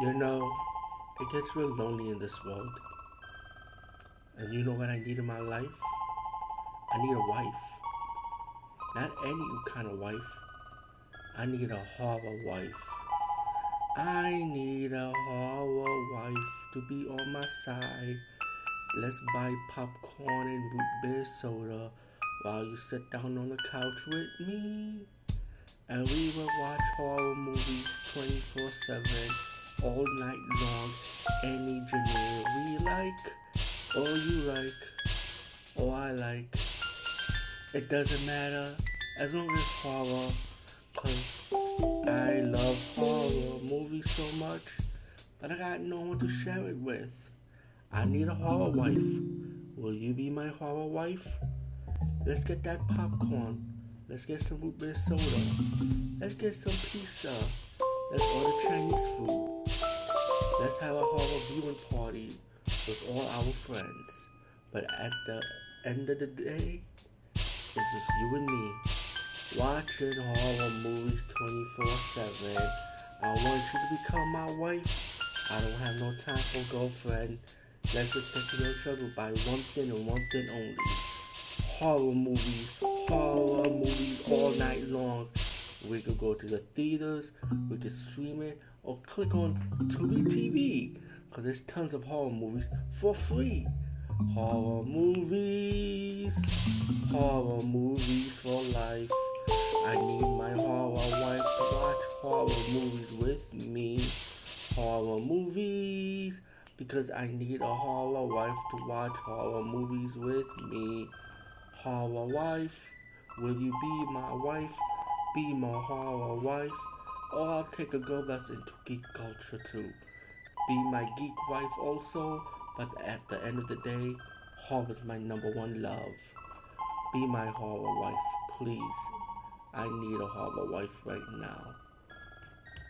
You know, it gets real lonely in this world. And you know what I need in my life? I need a wife. Not any kind of wife. I need a horror wife. I need a horror wife to be on my side. Let's buy popcorn and root beer soda while you sit down on the couch with me. And we will watch horror movies 24 7 all night long. Any genre we like, or you like, or I like. It doesn't matter as long as horror, cause I love horror movies so much, but I got no one to share it with. I need a horror wife. Will you be my horror wife? Let's get that popcorn. Let's get some root beer soda. Let's get some pizza. Let's have a horror viewing party with all our friends. But at the end of the day, it's just you and me watching horror movies 24 7. I want you to become my wife. I don't have no time for girlfriend. Let's just know each other by one thing and one thing only. Horror movies, We could go to the theaters, we could stream it, or click on Tubi TV. Because there's tons of horror movies for free. Horror movies, horror movies for life. I need my horror wife to watch horror movies with me. Horror movies, because I need a horror wife to watch horror movies with me. Horror wife, will you be my wife? Be my horror wife? Or I'll take a girl that's into geek culture too. Be my geek wife also, but at the end of the day, horror's my number one love. Be my horror wife, please. I need a horror wife right now.